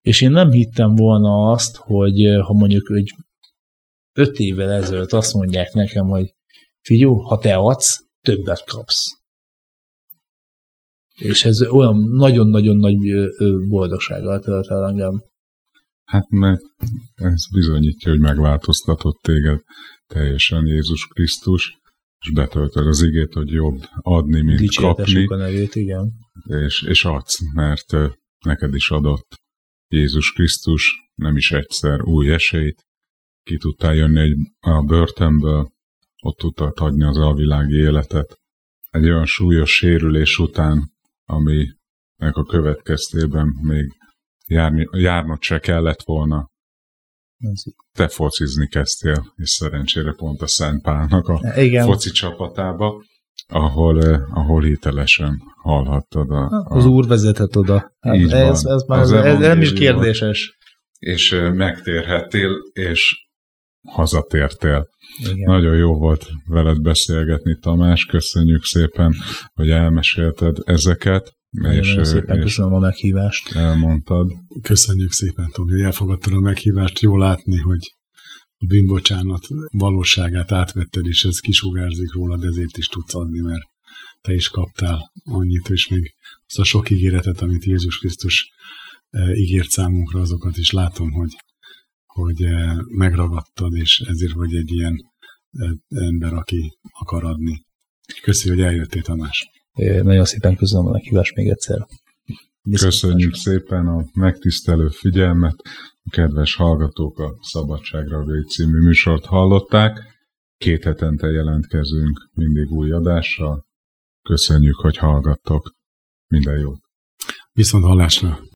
és én nem hittem volna azt, hogy ha mondjuk egy öt évvel ezelőtt azt mondják nekem, hogy figyú, ha te adsz, többet kapsz. És ez olyan nagyon-nagyon nagy boldogsággal tölt el engem. Hát mert ez bizonyítja, hogy megváltoztatott téged teljesen Jézus Krisztus, és betöltöd az igét, hogy jobb adni, mint kapni. a nevét, igen. És, és adsz, mert neked is adott Jézus Krisztus nem is egyszer új esélyt, ki tudtál jönni egy, a börtönből, ott tudtad hagyni az alvilági életet. Egy olyan súlyos sérülés után, aminek a következtében még járni, járnod se kellett volna. Te focizni kezdtél, és szerencsére pont a Szent Pálnak a Igen. foci csapatába, ahol, eh, ahol hitelesen hallhattad. A, a, az úr vezetett oda. Hát ez, ez, már az ez, ez nem is kérdéses. És eh, megtérhettél, és hazatértél. Igen. Nagyon jó volt veled beszélgetni, Tamás. Köszönjük szépen, hogy elmesélted ezeket. Nagyon és, szépen és köszönöm a meghívást. Elmondtad. Köszönjük szépen, Tomi, hogy elfogadtad a meghívást. Jó látni, hogy a bűnbocsánat valóságát átvetted, és ez kisugárzik rólad, ezért is tudsz adni, mert te is kaptál annyit, és még az a sok ígéretet, amit Jézus Krisztus eh, ígért számunkra, azokat is látom, hogy hogy eh, megragadtad, és ezért vagy egy ilyen eh, ember, aki akar adni. Köszi, hogy eljöttél, Tamás. Nagyon szépen köszönöm a meghívást még egyszer. Viszont Köszönjük szépen a megtisztelő figyelmet. A kedves hallgatók a Szabadságra Vég című műsort hallották. Két hetente jelentkezünk mindig új adással. Köszönjük, hogy hallgattok. Minden jót! Viszont hallásra!